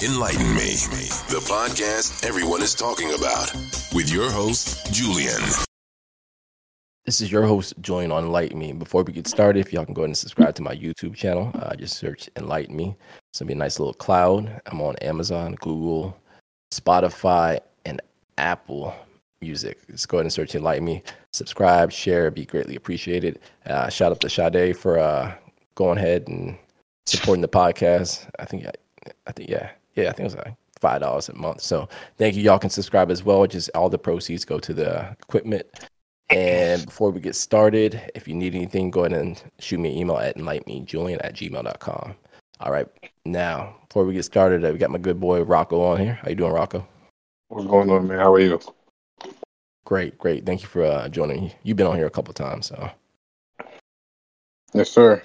Enlighten Me, the podcast everyone is talking about, with your host, Julian. This is your host, Julian on Enlighten Me. Before we get started, if y'all can go ahead and subscribe to my YouTube channel, uh, just search Enlighten Me. It's gonna be a nice little cloud. I'm on Amazon, Google, Spotify, and Apple Music. Just go ahead and search Enlighten Me. Subscribe, share, be greatly appreciated. Uh, shout out to Sade for uh, going ahead and supporting the podcast. I think, I think, yeah, yeah, I think it was like five dollars a month. So thank you. Y'all can subscribe as well. Just all the proceeds go to the equipment. And before we get started, if you need anything, go ahead and shoot me an email at enlightenmejulian at gmail.com. All right. Now, before we get started, uh, we got my good boy Rocco on here. How you doing, Rocco? What's going on, man? How are you? Great, great. Thank you for uh, joining. You've been on here a couple times, so. Yes, sir.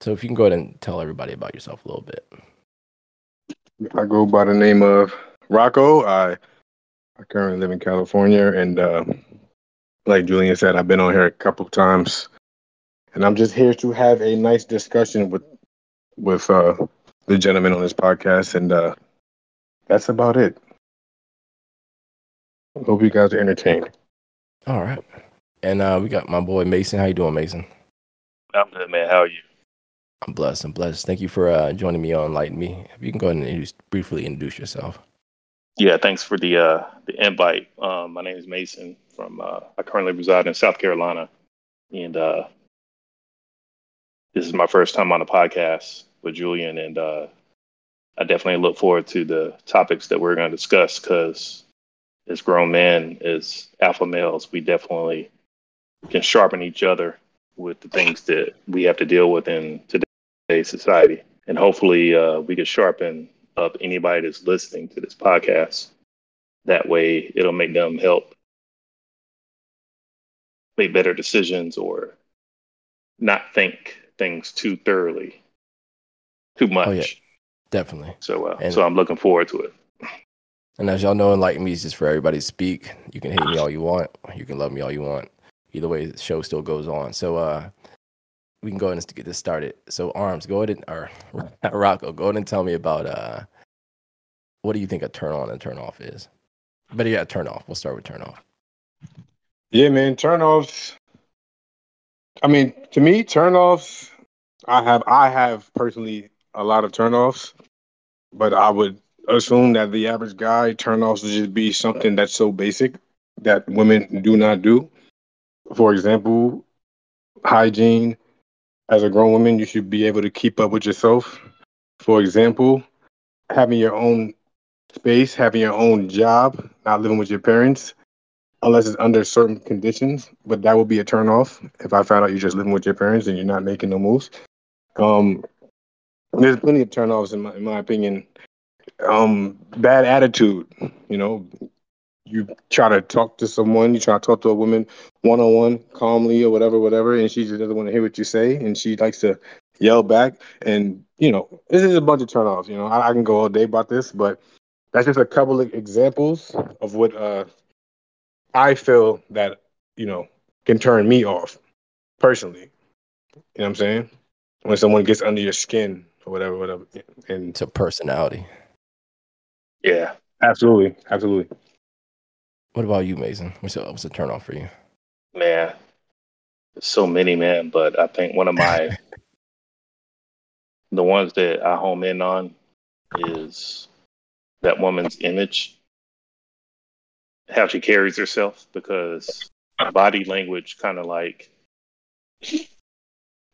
So if you can go ahead and tell everybody about yourself a little bit. I go by the name of Rocco. I I currently live in California, and uh, like Julian said, I've been on here a couple of times, and I'm just here to have a nice discussion with with uh, the gentleman on this podcast, and uh, that's about it. Hope you guys are entertained. All right, and uh, we got my boy Mason. How you doing, Mason? I'm good, man. How are you? I'm blessed. I'm blessed. Thank you for uh, joining me on Light Me. If you can go ahead and briefly introduce yourself. Yeah, thanks for the uh, the invite. Um, my name is Mason. From uh, I currently reside in South Carolina, and uh, this is my first time on the podcast with Julian, and uh, I definitely look forward to the topics that we're going to discuss because as grown men, as alpha males, we definitely can sharpen each other with the things that we have to deal with in today's society, and hopefully uh, we can sharpen up anybody that's listening to this podcast. That way, it'll make them help make better decisions or not think things too thoroughly, too much. Oh, yeah. Definitely. So, uh, And- so I'm looking forward to it. And as y'all know, Enlighten Me is just for everybody to speak. You can hate me all you want. You can love me all you want. Either way, the show still goes on. So uh we can go ahead and get this started. So Arms, go ahead and or Rocco, go ahead and tell me about uh what do you think a turn on and turn off is? But yeah, turn off. We'll start with turn off. Yeah, man. turn offs. I mean, to me, turn offs. I have I have personally a lot of turn offs, but I would assume that the average guy turnoffs would just be something that's so basic that women do not do. For example, hygiene. As a grown woman, you should be able to keep up with yourself. For example, having your own space, having your own job, not living with your parents unless it's under certain conditions. But that would be a turn off if I found out you're just living with your parents and you're not making no moves. Um, there's plenty of turn offs in my in my opinion. Um, bad attitude, you know. You try to talk to someone, you try to talk to a woman one on one, calmly or whatever, whatever, and she just doesn't want to hear what you say, and she likes to yell back. And you know, this is a bunch of turn offs. You know, I, I can go all day about this, but that's just a couple of examples of what uh I feel that, you know, can turn me off personally. You know what I'm saying? When someone gets under your skin or whatever, whatever. And It's a personality. Yeah. absolutely, absolutely. What about you, Mason? What's a, what's a turn off for you? Man, so many, man. But I think one of my the ones that I home in on is that woman's image, how she carries herself, because body language kind of like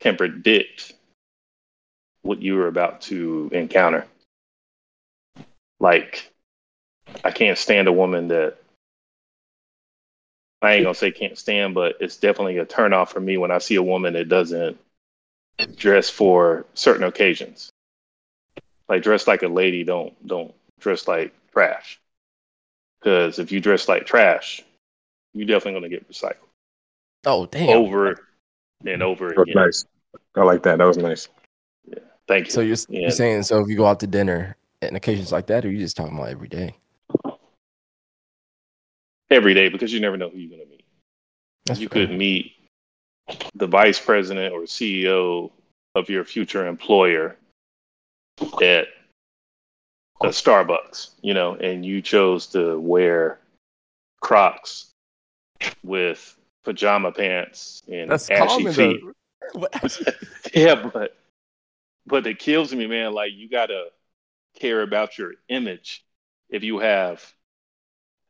can predict what you are about to encounter. Like, I can't stand a woman that I ain't gonna say can't stand, but it's definitely a turn off for me when I see a woman that doesn't dress for certain occasions. Like dress like a lady, don't don't dress like trash. Because if you dress like trash, you're definitely gonna get recycled Oh damn. over and over again. nice. I like that. That was nice. Yeah. Thank you. So you're, Yeah. you're saying so if you go out to dinner and occasions like that, or you just talking about every day? Every day because you never know who you're gonna meet. That's you fair. could meet the vice president or CEO of your future employer at a Starbucks, you know, and you chose to wear Crocs with pajama pants and That's ashy feet. Yeah, but but it kills me, man. Like you gotta care about your image if you have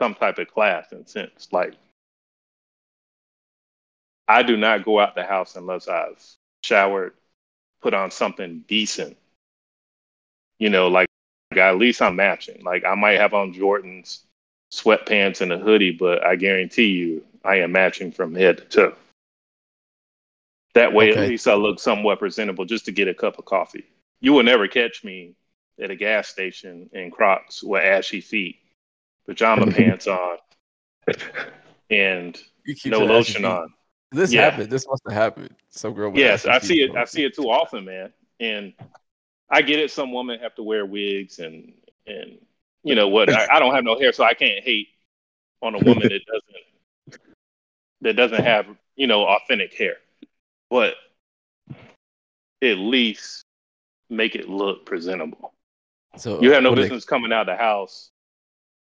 some type of class and sense. Like I do not go out the house unless I've showered, put on something decent. You know, like, like at least I'm matching. Like I might have on Jordans, sweatpants, and a hoodie, but I guarantee you I am matching from head to toe. That way, Okay. at least I look somewhat presentable just to get a cup of coffee. You will never catch me at a gas station in Crocs with ashy feet, pajama pants on, and no lotion feet. on. This Yeah. happened. This must have happened. Some girl. Yes, I see it. bro. I see it too often, man. And I get it. Some women have to wear wigs and and you know what? I, I don't have no hair, so I can't hate on a woman that doesn't that doesn't have you know authentic hair. But at least make it look presentable. So You have no what do business coming out of the house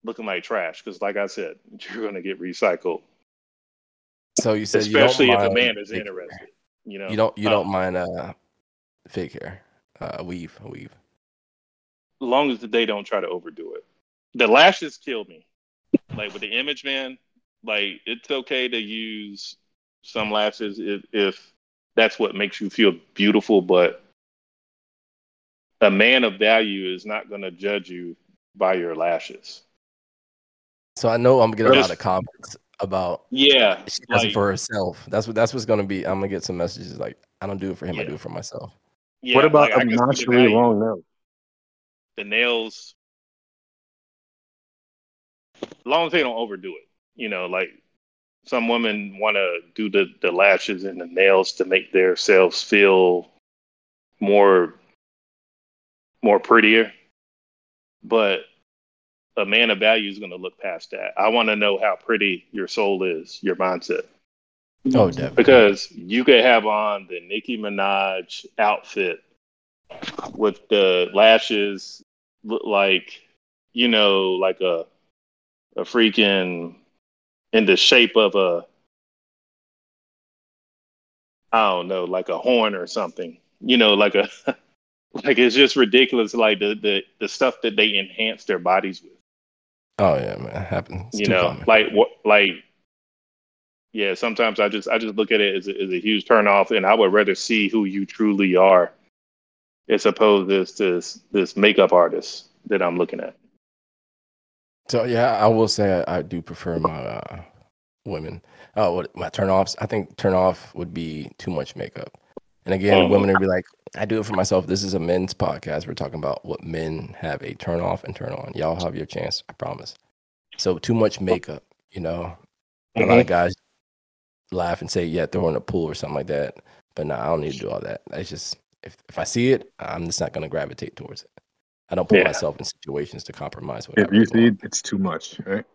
looking like trash because, like I said, you're going to get recycled, so you said you don't especially if a man is interested. You know, You don't. You Uh, don't mind uh, fake hair, uh, weave, weave. as long as they don't try to overdo it. The lashes kill me. Like with the image, man. Like it's okay to use some lashes if, if that's what makes you feel beautiful, but a man of value is not going to judge you by your lashes. So I know I'm getting a lot of comments about Yeah, she does it for herself. That's what that's what's gonna be. I'm gonna get some messages like I don't do it for him. I do it for myself. yeah, what about like, I can obnoxiously long nails? the nails as long as they don't overdo it you know like some women want to do the, the lashes and the nails to make themselves feel more more prettier but a man of value is going to look past that. I want to know how pretty your soul is your mindset. Oh, definitely. because you could have on the Nicki Minaj outfit with the lashes look like you know like a a freaking in the shape of a I don't know like a horn or something. You know like a like it's just ridiculous like the the, the stuff that they enhance their bodies with Oh yeah, man, it happens. It's you know common. like what like yeah sometimes i just i just look at it as a, as a huge turn off and i would rather see who you truly are as opposed to this this this makeup artist that i'm looking at So yeah, I will say I, I do prefer my uh, women. Oh, what my turn offs? I think turn off would be too much makeup. And again, Mhm. women would be like, I do it for myself. This is a men's podcast. We're talking about what men have a turn off and turn on. Y'all have your chance, I promise. So too much makeup, you know. A lot of guys laugh and say, "Yeah, throw in a pool or something like that." But no, I don't need to do all that. It's just if if I see it, I'm just not going to gravitate towards it. I don't put Yeah. myself in situations to compromise. What If you see it, it's too much, right?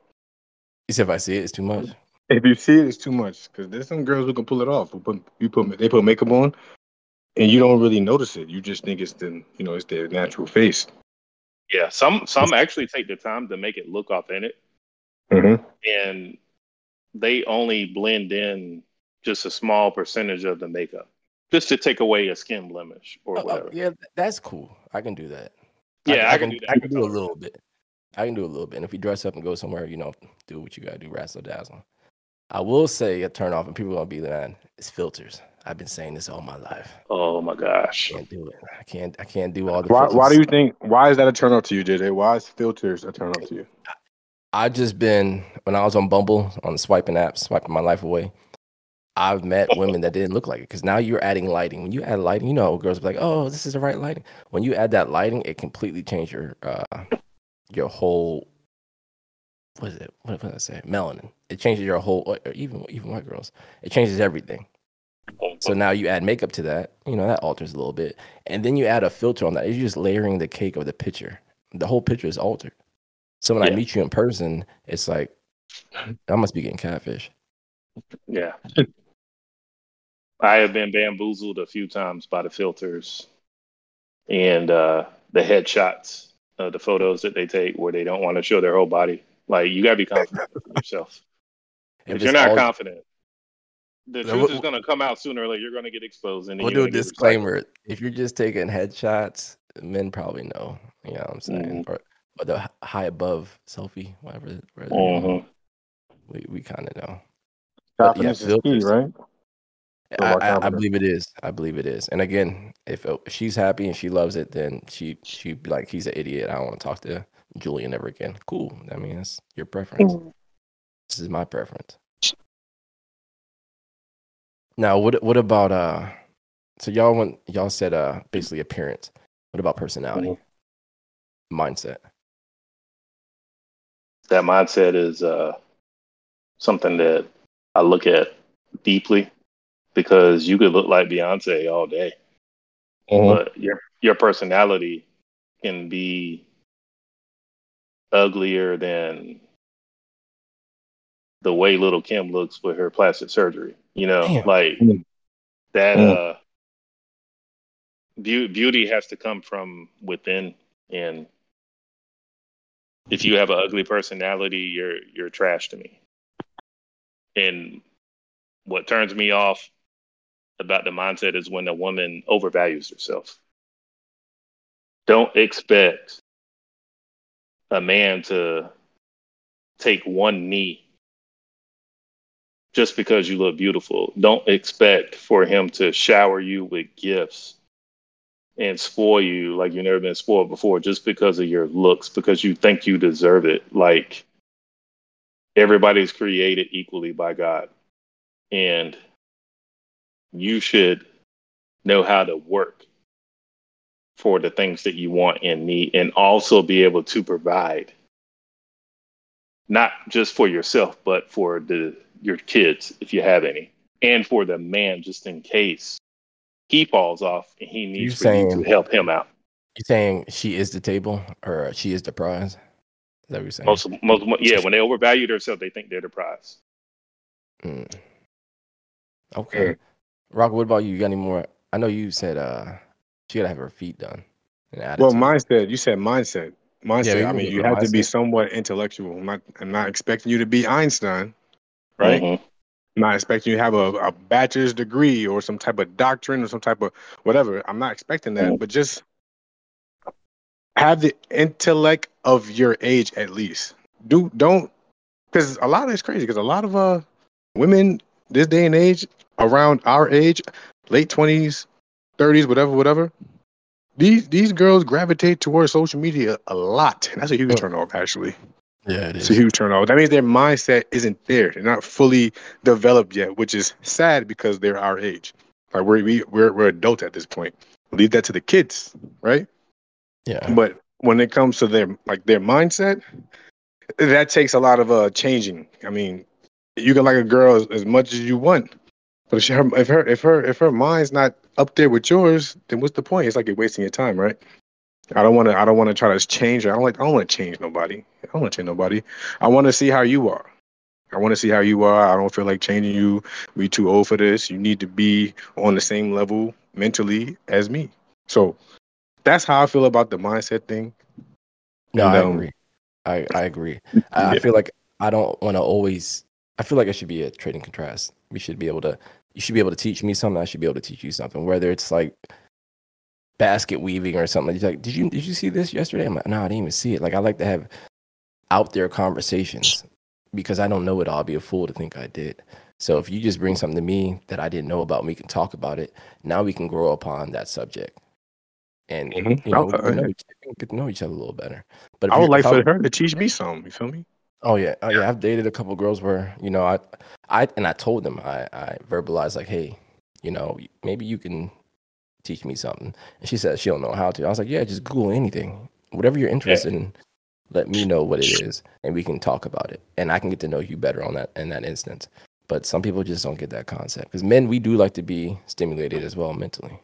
You said if I see it, it's too much. If you see it, it's too much. Because there's some girls who can pull it off. Who put you put they put makeup on, and you don't really notice it. You just think it's the you know it's their natural face. yeah some some actually take the time to make it look authentic Mm-hmm. and they only blend in just a small percentage of the makeup just to take away a skin blemish or Oh, oh, whatever yeah, that's cool. I can do that. Yeah, I can do that. I can do a little bit. I can do a little bit. And if you dress up and go somewhere, you know, do what you gotta do, razzle dazzle. I will say a turn off, and people are gonna be man, it's filters. I've been saying this all my life. oh my gosh I Can't do it. I can't. I can't do all the. Why why do you think why is that a turn off to you, JJ? Why is filters a turn off to you? I've just been when I was on Bumble on the swiping apps, swiping my life away. I've met women that didn't look like it because now you're adding lighting. When you add lighting, you know, girls be like, "Oh, this is the right lighting." When you add that lighting, it completely changes your uh, your whole. What is it? What, what did I say? Melanin. It changes your whole. Or even even white girls, it changes everything. So now you add makeup to that, you know, that alters a little bit, and then you add a filter on that. You're just layering the cake of the picture. The whole picture is altered. So when I meet you in person, it's like I must be getting catfish. Yeah. I have been bamboozled a few times by the filters and uh, the headshots. uh, the photos that they take where they don't want to show their whole body. Like you gotta be confident in yourself. If, If you're not all- confident, the No, truth what- is gonna come out sooner or later. You're gonna get exposed, and then We'll do a gonna disclaimer. If you're just taking headshots, men probably know. You know what I'm saying? Mm-hmm. Or, or the high above selfie, whatever. whatever recycled. you know. Mhm. We we kind of know. But yeah, Confidence is key, right? I, I, I believe it is. I believe it is. And again, if, if she's happy and she loves it, then she she be like, he's an idiot. I don't want to talk to Julian ever again. Cool. I mean, it's your preference. This is my preference. Now, what what about uh? So y'all went y'all said uh basically appearance. What about personality, mindset? That mindset is uh, something that I look at deeply because you could look like Beyonce all day, but your your personality can be uglier than the way Lil' Kim looks with her plastic surgery. You know, Damn. like that. Uh, beau- beauty has to come from within, and if you have an ugly personality, you're you're trash to me. And what turns me off about the mindset is when a woman overvalues herself. Don't expect a man to take one knee just because you look beautiful. Don't expect for him to shower you with gifts and spoil you like you've never been spoiled before just because of your looks, because you think you deserve it. Like everybody's created equally by God. And you should know how to work for the things that you want and need and also be able to provide not just for yourself but for the your kids if you have any and for the man just in case he falls off and he needs for you saying- to help him out You saying she is the table or she is the prize? Is that what you're saying? most, most yeah when they overvalue themselves they think they're the prize Mm. Okay. Rock, what about you? You got any more? I know you said uh she gotta have her feet done. Well, mindset. You said mindset. Mindset. we I mean, you with have to be somewhat intellectual. I'm not. I'm not expecting you to be Einstein, right? Mhm. I'm not expecting you to have a, a bachelor's degree or some type of doctrine or some type of whatever. I'm not expecting that, Mhm. but just have the intellect of your age at least. Do don't because a lot of it's crazy because a lot of uh women this day and age around our age, late twenties, thirties, whatever, whatever. These these girls gravitate towards social media a lot. That's a huge Mm. turn off actually. Yeah, it It's a huge turn off. That means their mindset isn't there. They're not fully developed yet, which is sad because they're our age. Like we're we, we're we're adults at this point. Leave that to the kids, right? Yeah. But when it comes to their like their mindset, that takes a lot of uh changing. I mean, you can like a girl as, as much as you want, but if, her, if her if her if her mind's not up there with yours, then what's the point? It's like you're wasting your time, right? I don't want to. I don't want to try to change. her. I don't like. I don't want to change nobody. I don't want to change nobody. I want to see how you are. I want to see how you are. I don't feel like changing you. We too old for this. You need to be on the same level mentally as me. So that's how I feel about the mindset thing. No, And, I um, agree. I, I agree. I, I feel like I don't want to always. I feel like it should be a trade and contrast. We should be able to. You should be able to teach me something. I should be able to teach you something. Whether it's like basket weaving or something. You're like, did you did you see this yesterday? I'm like, no, I didn't even see it. Like, I like to have out there conversations because I don't know it all. I'd be a fool to think I did. So if you just bring something to me that I didn't know about, and we can talk about it. Now we can grow upon that subject, and Mhm. you know, I- we get to know each- get to know each other a little better. But I would like if for her to teach me something. You feel me? Oh yeah, oh yeah. I've dated a couple girls where you know I, I and I told them I I verbalized like, hey, you know, maybe you can teach me something. And she said she don't know how to. I was like, yeah, just Google anything, whatever you're interested in. Let me know what it is, and we can talk about it, and I can get to know you better on that in that instance. But some people just don't get that concept because men, we do like to be stimulated as well mentally.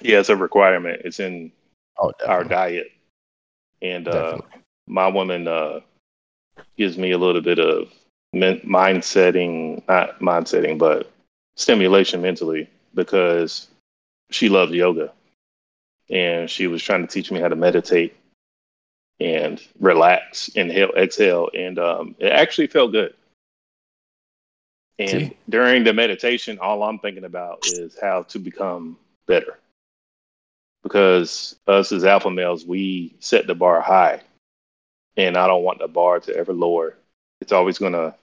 yeah it's a requirement it's in Oh, our diet and uh my woman uh, gives me a little bit of mind setting, not mind setting, but stimulation mentally because she loved yoga. and she was trying to teach me how to meditate and relax, inhale, exhale, and um, it actually felt good. And See? during the meditation, all I'm thinking about is how to become better. Because us as alpha males, we set the bar high, and I don't want the bar to ever lower. It's always going to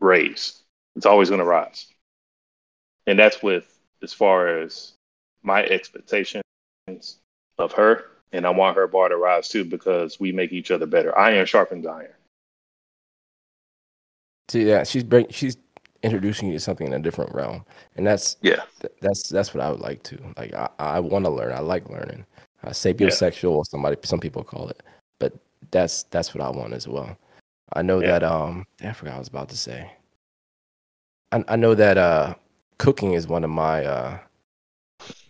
raise. It's always going to rise, and that's with as far as my expectations of her, and I want her bar to rise too because we make each other better. Iron sharpens iron. See, yeah, she's bring, she's introducing you to something in a different realm, and that's Yeah, th- that's that's what I would like to. Like I, I want to learn. I like learning. Uh, sapiosexual, or somebody some people call it, but that's that's what I want as well. I know Yeah. that um I forgot I was about to say. I I know that uh cooking is one of my uh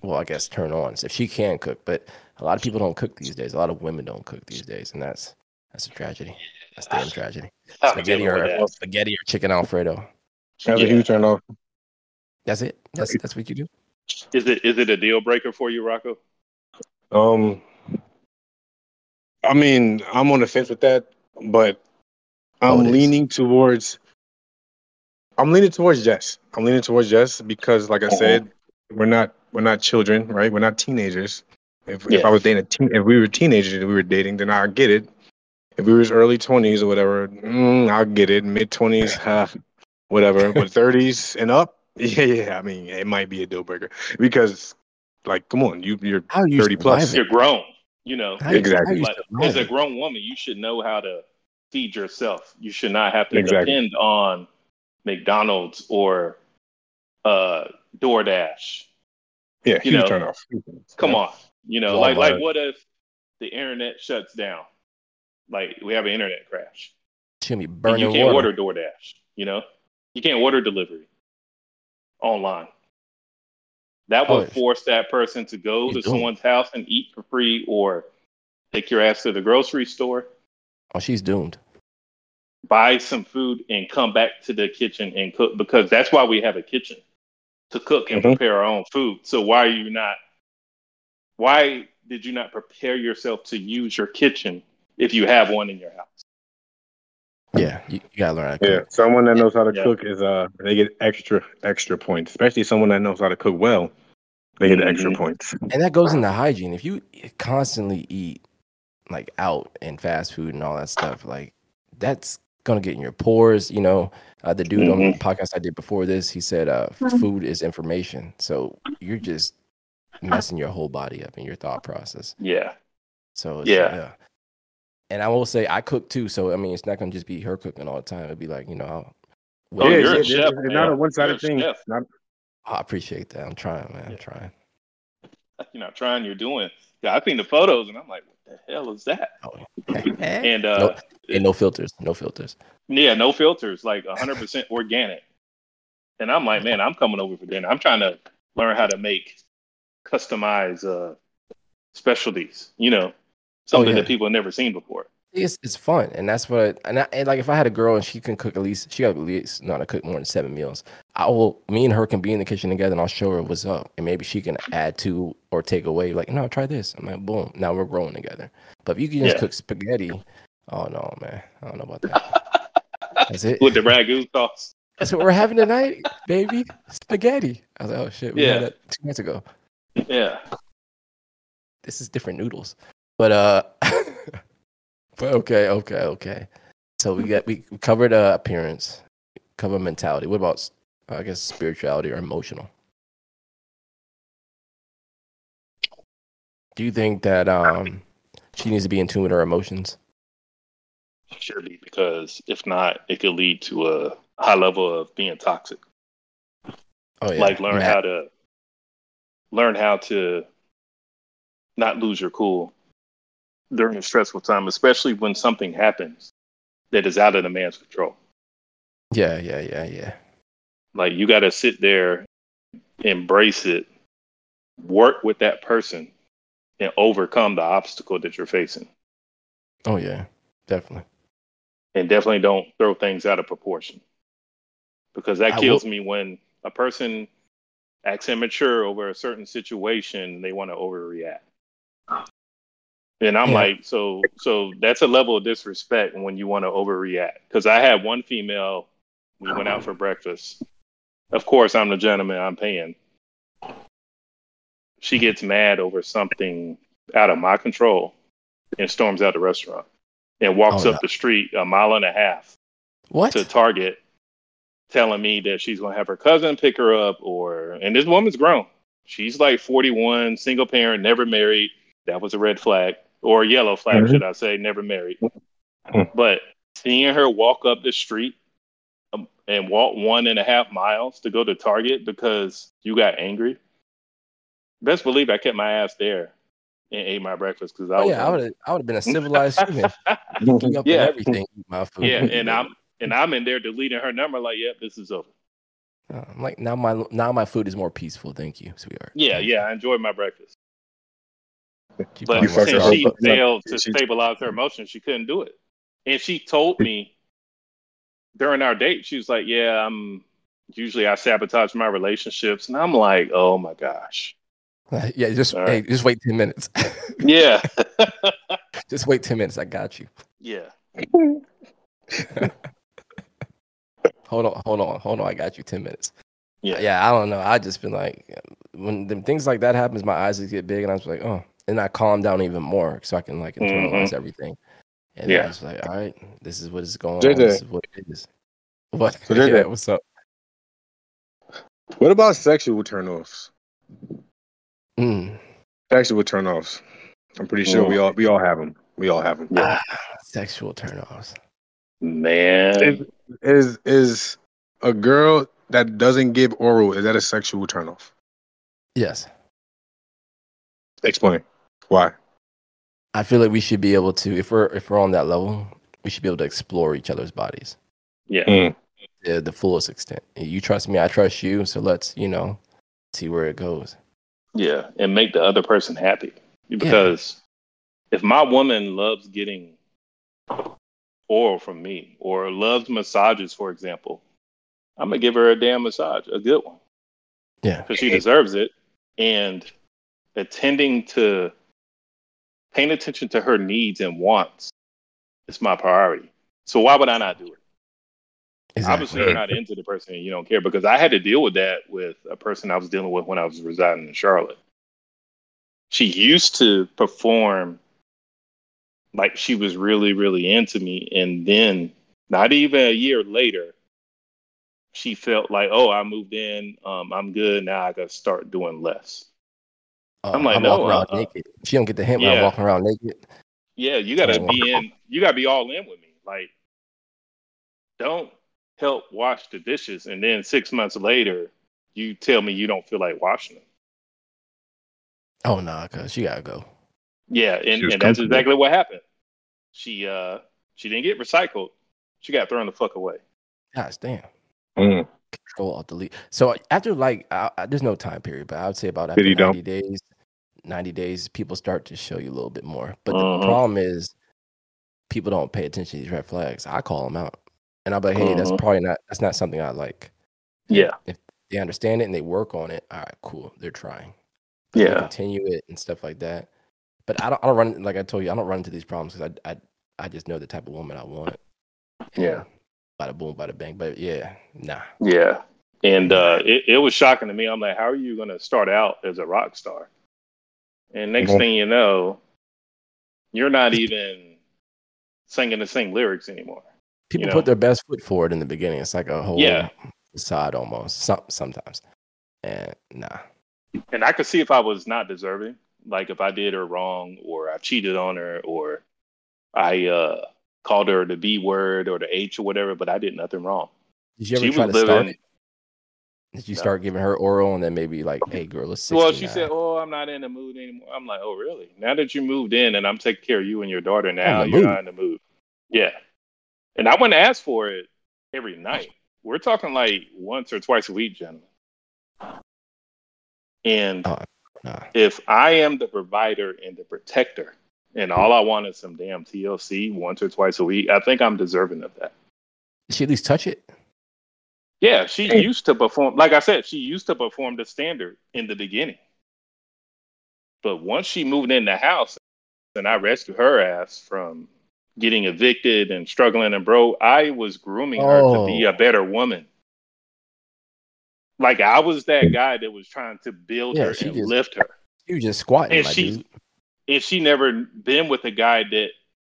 well I guess turn ons if she can cook, but a lot of people don't cook these days. A lot of women don't cook these days, and that's that's a tragedy. That's a damn tragedy. I'm Spaghetti or that. spaghetti or chicken alfredo. That's Yeah. a huge turn off. That's it. That's that's what you do. Is it is it a deal breaker for you, Rocco? Um, I mean, I'm on the fence with that, but Oh, I'm it is. leaning towards. I'm leaning towards yes. I'm leaning towards yes because, like I Uh-huh. said, we're not we're not children, right? We're not teenagers. If if I was dating a teen, if we were teenagers and we were dating, then I get it. If we was early twenties or whatever, mm, I'll get it. Mid twenties, uh, whatever. But thirties and up, yeah, yeah. I mean, it might be a deal breaker because, like, come on, you you're you 30 plus. surviving? You're grown, you know. How Exactly. how you Like, as a grown woman, you should know how to feed yourself. You should not have to Exactly. depend on McDonald's or uh, DoorDash. yeah, you huge know, turn off. Come on, you know, like like what if the internet shuts down? Like we have an internet crash. Should burn And you can't water. order DoorDash. You know, you can't order delivery online. That Oh, would it's- force that person to go to don't. someone's house and eat for free, or take your ass to the grocery store, Oh, she's doomed. Buy some food, and come back to the kitchen and cook. Because that's why we have a kitchen to cook and Mhm. prepare our own food. So why are you not? Why did you not prepare yourself to use your kitchen if you have one in your house? Yeah, you, you gotta learn how to Yeah, someone that knows how to Yeah. cook is uh they get extra extra points. Especially someone that knows how to cook well, they get extra Mhm. points. And that goes into hygiene. If you constantly eat like out and fast food and all that stuff, like that's gonna get in your pores. You know, uh, the dude on the podcast I did before this, he said, uh, "Food is information." So you're just messing your whole body up in your thought process. Yeah, So it's, Yeah. yeah. And I will say I cook too, so I mean it's not gonna just be her cooking all the time. It'd be like you know, I'll, Oh, yeah, you're a it's, chef, it's, it's not a one sided thing. Not, I appreciate that. I'm trying, man. I'm trying. you're not trying. You're doing. Yeah, I've seen the photos, and I'm like, what the hell is that? And uh, Nope. And no filters. No filters. Yeah, no filters, like 100% organic. And I'm like, man, I'm coming over for dinner. I'm trying to learn how to make customized uh, specialties, you know, something Oh, yeah. that people have never seen before. It's it's fun, and that's what. And, I, and like if I had a girl and she can cook at least, she got at least know how to cook more than seven meals. I will. Me and her can be in the kitchen together, and I'll show her what's up, and maybe she can add to or take away. Like, no, try this. I'm like, boom. Now we're growing together. But if you can just Yeah. cook spaghetti, oh no, man, I don't know about that. That's it. With the ragu sauce. That's what we're having tonight, baby. Spaghetti. I was like, oh shit, we Yeah. had that two months ago. Yeah. This is different noodles. But uh, but okay, okay, okay. So we got we covered uh, appearance, covered mentality. What about I guess spirituality or emotional? Do you think that um she needs to be in tune with her emotions? Surely, because if not, it could lead to a high level of being toxic. Oh yeah, like learn Matt. how to learn how to not lose your cool during a stressful time, especially when something happens that is out of the man's control. Yeah, yeah, yeah, yeah. Like you got to sit there, embrace it, work with that person, and overcome the obstacle that you're facing. Oh yeah, definitely. And definitely don't throw things out of proportion because that I kills me when a person acts immature over a certain situation, they want to overreact. And I'm Yeah. like, so so that's a level of disrespect when you want to overreact. Because I had one female, we went out for breakfast. Of course, I'm the gentleman. I'm paying. She gets mad over something out of my control and storms out the restaurant and walks Oh, up no. the street a mile and a half What? to Target telling me that she's going to have her cousin pick her up or and this woman's grown. She's like 41, single parent, never married. That was a red flag or a yellow flag, Mhm. should I say, never married. Mhm. But seeing her walk up the street um, and walk one and a half miles to go to Target because you got angry, best believe I kept my ass there and ate my breakfast because I Oh was yeah, I would have. I would have been a civilized human. Eat up Yeah. and everything. My food. yeah, and I'm and I'm in there deleting her number like, yep, this is over. Uh, I'm like now my now my food is more peaceful. Thank you, sweetheart. Yeah, Thank you. yeah, I enjoyed my breakfast. She But You wants fucked to- her since she up. failed to stabilize her emotions, she couldn't do it. And she told me during our date, she was like, "Yeah, I'm usually I sabotage my relationships," and I'm like, "Oh my gosh, yeah, just All hey, just wait ten minutes. yeah, just wait ten minutes. I got you. yeah, Hold on, hold on, hold on. I got you. Ten minutes. yeah, Yeah, I don't know. I just been like, when them things like that happens, my eyes just get big, and I was like, oh, and I calm down even more so I can like mm-hmm. internalize everything. And then I Yeah. was like, all right, this is what is going on. JJ. This is what it is. What? So JJ. yeah, what's up? What about sexual turnoffs? Mm, Sexual turnoffs. I'm pretty sure we all we all have them. We all have them. yeah. sexual turnoffs. man. Is is a girl that doesn't give oral is that a sexual turnoff? Yes, Explain why. I feel like we should be able to, if we're if we're on that level, we should be able to explore each other's bodies Yeah, Mm. to the fullest extent. You trust me, I trust you. So let's, you know, see where it goes. Yeah, and make the other person happy because if my woman loves getting oral from me or loves massages, for example, I'm gonna give her a damn massage, a good one. Yeah. because she deserves it. And attending to paying attention to her needs and wants is my priority. So why would I not do it? Exactly. Obviously, you're not into the person and you don't care because I had to deal with that with a person I was dealing with when I was residing in Charlotte. She used to perform like she was really, really into me. And then, not even a year later, she felt like, oh, I moved in. Um, I'm good. Now I got to start doing less. Uh, I'm like, I no, around uh-uh. naked. She don't get the hint when I'm walking around naked. Yeah, you got to be in. You got to be all in with me. Like, don't help wash the dishes, and then six months later, you tell me you don't feel like washing them. Oh no, cause she gotta go. Yeah, and, and that's exactly what happened. She uh she didn't get recycled. She got thrown the fuck away. Gosh damn. Mm. Control alt delete. So after like, I, I, there's no time period, but I would say about after 90 dump. days, 90 days, people start to show you a little bit more. But Mhm. the problem is, people don't pay attention to these red flags. I call them out, and I'm like, hey, that's Mhm. probably not. That's not something I like. Yeah. If they understand it and they work on it, all right, cool. They're trying. They Yeah. continue it and stuff like that. But I don't. I don't run like I told you. I don't run into these problems because I, I I just know the type of woman I want. Yeah. Bada boom, bada bang. But yeah, nah. Yeah. And uh it, it was shocking to me. I'm like, how are you gonna start out as a rock star? And next Mhm. thing you know, you're not even singing the same lyrics anymore. People know. put their best foot forward in the beginning. It's like a whole Yeah. facade almost. Some sometimes. And nah. And I could see if I was not deserving, like if I did her wrong or I cheated on her or I uh called her the B word or the H or whatever, but I did nothing wrong. Did you ever She try to start living it? Did you No. start giving her oral and then maybe like, hey girl, let's Well, she said, "Oh, I'm not in the mood anymore." I'm like, "Oh, really? Now that you moved in and I'm taking care of you and your daughter, now you're mood. not in the mood." Yeah, and I wouldn't ask for it every night. We're talking like once or twice a week, gentlemen. And oh, nah. if I am the provider and the protector, and all I want is some damn TLC once or twice a week, I think I'm deserving of that. Did she at least touch it? Yeah, she used to perform. Like I said, she used to perform the standard in the beginning. But once she moved in the house, and I rescued her ass from getting evicted and struggling and broke, I was grooming her to be Oh. a better woman. Like I was that guy that was trying to build Yeah, her she and just- lift her. You just squatting, And she- dude. And she never been with a guy that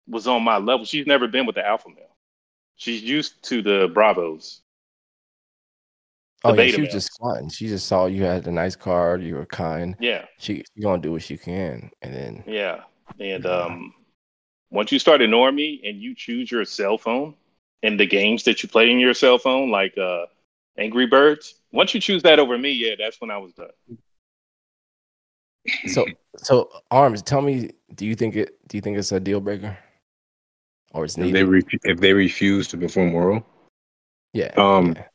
was on my level. She's never been with the alpha male. She's used to the bravos. Oh yeah, she was just squatting. She just saw you had a nice card. You were kind. Yeah. She she gonna do what she can, and then Yeah. And um once you start ignoring me and you choose your cell phone and the games that you play in your cell phone, like uh Angry Birds, once you choose that over me, yeah, that's when I was done. so so arms. Tell me, do you think it? Do you think it's a deal breaker, or it's If they re- if they refuse to perform oral, yeah. um, yeah.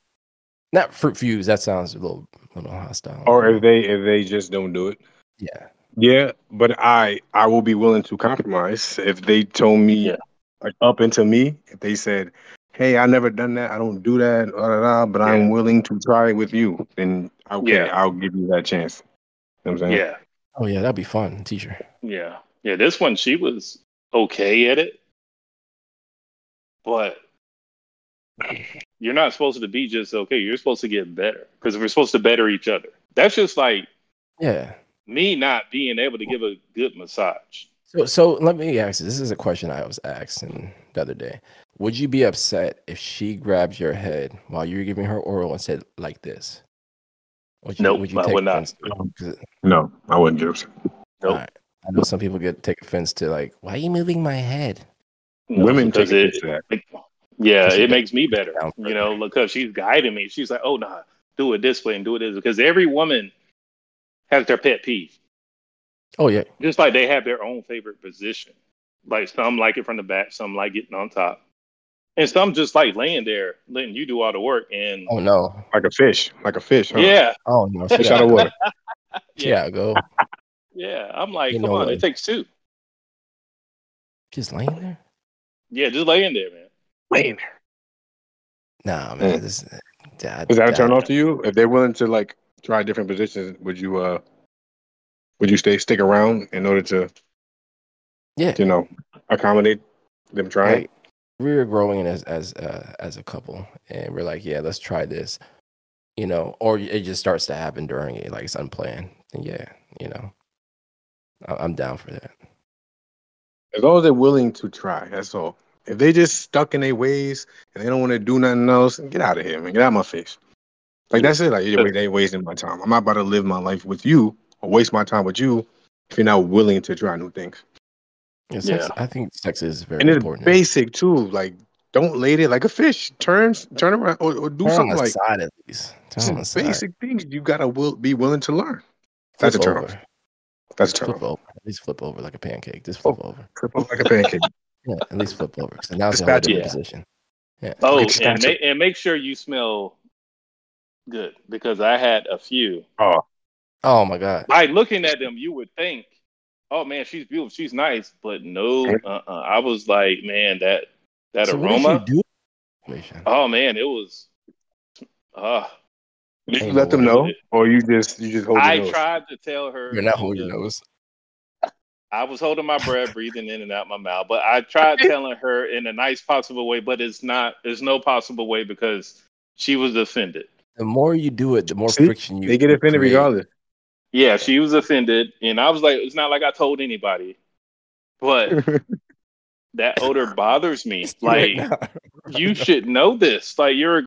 not fruit fuse. That sounds a little little hostile. or if they if they just don't do it, yeah. Yeah. But I I will be willing to compromise if they told me Yeah. like up into me if they said, "Hey, I never done that. I don't do that." blah, blah, blah, but Yeah. I'm willing to try it with you. Then okay, Yeah. I'll give you that chance. You know what I'm saying? Yeah. Oh yeah, that'd be fun, teacher. Yeah. Yeah. This one she was okay at it. But you're not supposed to be just okay. You're supposed to get better. Because we're supposed to better each other. That's just like Yeah. Me not being able to give a good massage. So so let me ask you. This is a question I was asked in the other day. Would you be upset if she grabs your head while you're giving her oral and said like this? Would you, Nope, would you I take would not. offense to um, No, I wouldn't give. it. Nope. alright. I know some people get take offense to like, why are you moving my head? No, Women take it, it to that. Like, yeah, it makes me better, you know, because she's guiding me. She's like, "Oh, nah, do it this way and do it this." Because every woman has their pet peeve, Oh yeah, just like they have their own favorite position. Like some like it from the back, some like getting on top, and some just like laying there, letting you do all the work. And oh no, Like a fish, like a fish. Huh? yeah, oh no, Fish out of water. yeah. gotta go. yeah, I'm like, You come know on, what? it takes two. Just laying there. Yeah, just laying there, man. Laying there. Nah, man, Mm. this that, is that a turn off to you? If they're willing to like try different positions, would you uh would you stay stick around in order to Yeah, you know accommodate them trying? like we were growing as as uh, as a couple, and we're like, yeah, let's try this, you know, or it just starts to happen during it, like it's unplanned. And yeah, you know, I- I'm down for that. As long as they're willing to try, that's all. If they just stuck in their ways and they don't want to do nothing else, get out of here, man. Get out of my face. Like that's it. Like you're they wasting my time. I'm not about to live my life with you or waste my time with you if you're not willing to try new things. Yeah, sex, Yeah. I think sex is very And it's important. basic too. Like don't lay there like a fish. Turn turn around or, or do Turn on something the like side at least. Turn on the just side. basic things you gotta will be willing to learn. That's a Flip turn over. off. That's a turn Flip off. over. At least flip over like a pancake. Just oh, flip over. Trip up like a pancake. Yeah, at least flip over. So now it's a whole different Yeah. position. Yeah. Oh, and, ma- and make sure you smell good because I had a few. Oh oh my god. By looking at them, you would think, "Oh man, she's beautiful, she's nice," but no. Uh-uh. I was like, man, that that So what aroma. did you do? Oh man, it was. Uh, Did you let them way. know, or you just you just hold your I nose? tried to tell her. You're not holding your nose. I was holding my breath, breathing in and out my mouth, but I tried telling her in a nice possible way, but it's not. There's no possible way because she was offended. The more you do it, the more See? friction you. They get offended create. regardless. Yeah, she was offended, and I was like, "It's not like I told anybody," but that odor bothers me. Like you should know this. Like you're a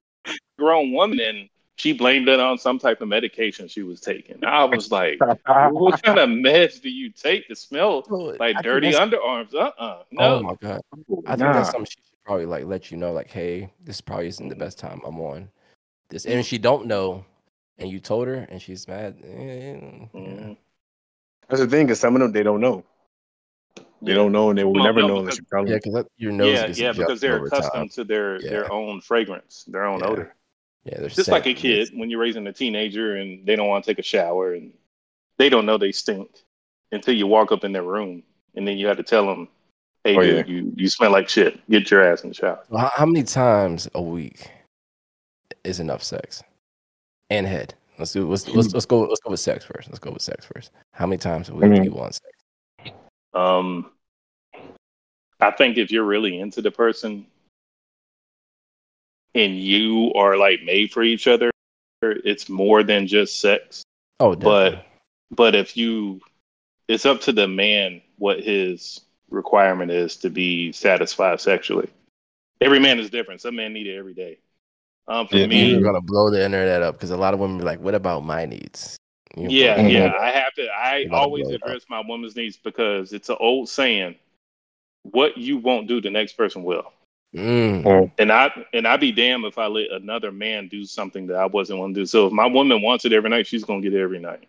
grown woman, and she blamed it on some type of medication she was taking. I was like, "What kind of meds do you take to smell So, I like think dirty that's- underarms?" Uh, uh no. Oh my god. I think Nah. that's something she should probably like let you know, like, hey, this probably isn't the best time I'm on this. And she don't know, and you told her, and she's mad. eh, yeah. Mhm. That's the thing, because some of them they don't know. They don't know, and they will Well, never no, know unless you tell Yeah, them. because your nose Yeah, gets yeah, because they're over time. accustomed to their Yeah. their own fragrance, their own Yeah. odor. Yeah, there's Just like a kid when you're raising a teenager and they don't want to take a shower and they don't know they stink until you walk up in their room and then you have to tell them, "Hey, Oh, dude, yeah. you you smell like shit. Get your ass in the shower." How, how many times a week is enough sex and head? Let's do let's let's, let's go let's go with sex first. Let's go with sex first. How many times a week mean- do you want sex? Um, I think if you're really into the person and you are like made for each other, it's more than just sex. Oh, But but if you, it's up to the man what his requirement is to be satisfied sexually. Every man is different. Some men need it every day. Um, for Yeah. me, you're gonna blow the internet up because a lot of women be like, "What about my needs?" You Yeah, blow- yeah. I have to. I always blow it up. address my woman's needs because it's an old saying: "What you won't do, the next person will." Mm, And I and I'd be damned if I let another man do something that I wasn't want to do. So if my woman wants it every night, she's gonna get it every night.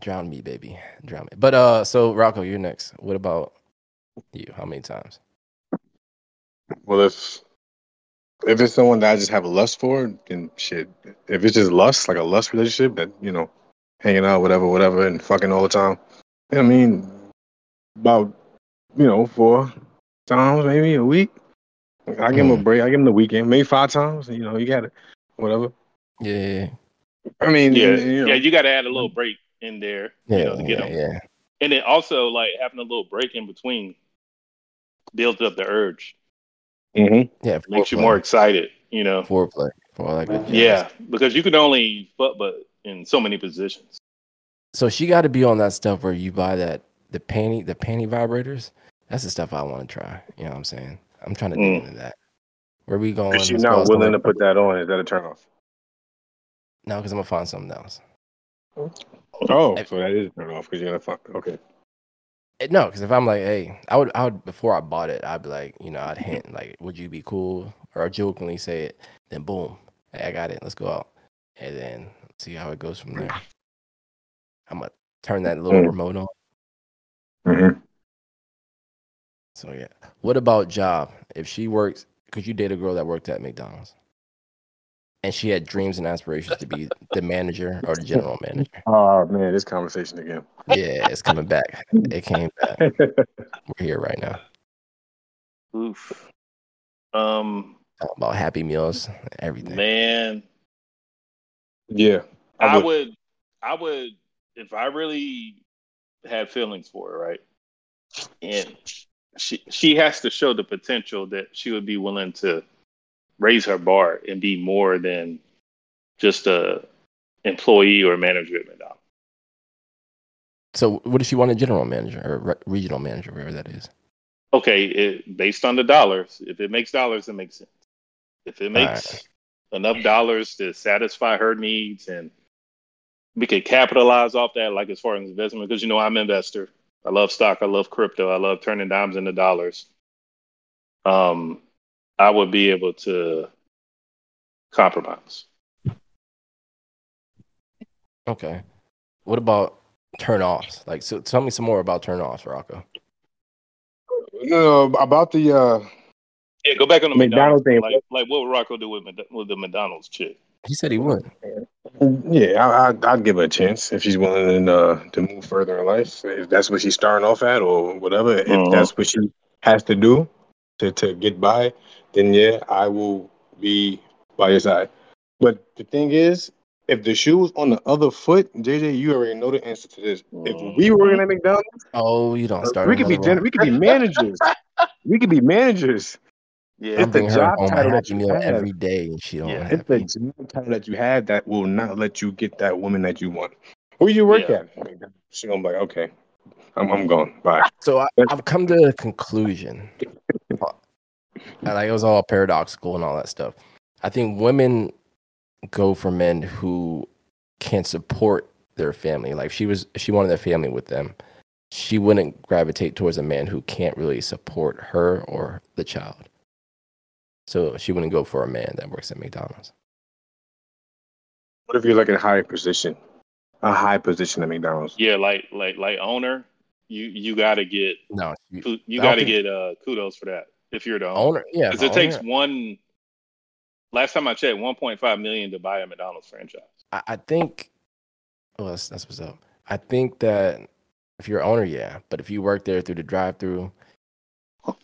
drown me, baby, drown me. But uh, so Rocco, you're next. What about you? How many times? Well, if if it's someone that I just have a lust for, then shit. If it's just lust, like a lust relationship, that you know, hanging out, whatever, whatever, and fucking all the time. I mean, about you know four times maybe a week. I give him a Mm. break. I give him the weekend, maybe five times. You know, you got it, whatever. Yeah, I mean, Yeah, you know, yeah. You got to add a little break in there, yeah, you know, to get yeah, them. yeah. And then also like having a little break in between builds up the urge, mhm. Yeah, makes you more excited. You know, foreplay for all that good. jazz. yeah, because you can only fuck but in so many positions. So she got to be on that stuff where you buy that the panty the panty vibrators. That's the stuff I want to try. You know what I'm saying? I'm trying to Mm. dig into that. Where we going? If she's not willing to put that on, is that a turn off? No, because I'm gonna find something else. Oh, If- so that is a turn off because you're gonna fuck. Okay. Eh, No, because if I'm like, hey, I would, I would before I bought it, I'd be like, you know, I'd hint like, would you be cool, or jokingly say it, then boom, hey, I got it, let's go out, and then see how it goes from there. I'm gonna turn that little Mm. remote on. Mm-hmm. So yeah, what about job? If she works, could you date a girl that worked at McDonald's, and she had dreams and aspirations to be the manager or the general manager? Oh man, this conversation again. Yeah, it's coming back. It came back. We're here right now. Oof. Um, Talking about Happy Meals, everything. man, yeah, I would. would, I would, if I really had feelings for her, right? And she she has to show the potential that she would be willing to raise her bar and be more than just a employee or manager at McDonald's. So, what does she want a general manager or re- regional manager, wherever that is? Okay, it, based on the dollars, if it makes dollars, it makes sense. If it makes enough dollars to satisfy her needs and we could capitalize off that, like as far as investment, because you know I'm an investor. I love stock. I love crypto. I love turning dimes into dollars. Um, I would be able to compromise. Okay. What about turn offs? Like, so tell me some more about turn offs, Rocco. No, about the uh, Yeah, go back on the McDonald's McDonald's, thing. Like, like what would Rocco do with, with the McDonald's chick? He said he would. yeah, I, I'd, I'd give her a chance if she's willing uh, to move further in life. If that's what she's starting off at, or whatever. If Mhm. that's what she has to do to to get by, then yeah, I will be by your side. But the thing is, if the shoe was on the other foot, JJ, you already know the answer to this. If we were working at McDonald's, Oh, you don't start. we could be gen- we could be managers. we could be managers. Yeah, It's the job home title that you have. every day, and she don't Yeah. have It's the job title that you have that will not let you get that woman that you want. Who you work Yeah. at? She gonna be like, okay, I'm I'm gone. Bye. So I, I've come to a conclusion. And, like it was all paradoxical and all that stuff. I think women go for men who can support their family. Like she was, she wanted a family with them, she wouldn't gravitate towards a man who can't really support her or the child. So she wouldn't go for a man that works at McDonald's. What if you're like in a high position, a high position at McDonald's? yeah, like like like owner, you you got to get No, she- ku- you gotta think- get uh kudos for that if you're the owner. owner, yeah, Because it owner, takes one. Last time I checked, 1.5 million to buy a McDonald's franchise. I, I think. Well, that's, that's what's up. I think that if you're owner, yeah, but if you work there through the drive-through,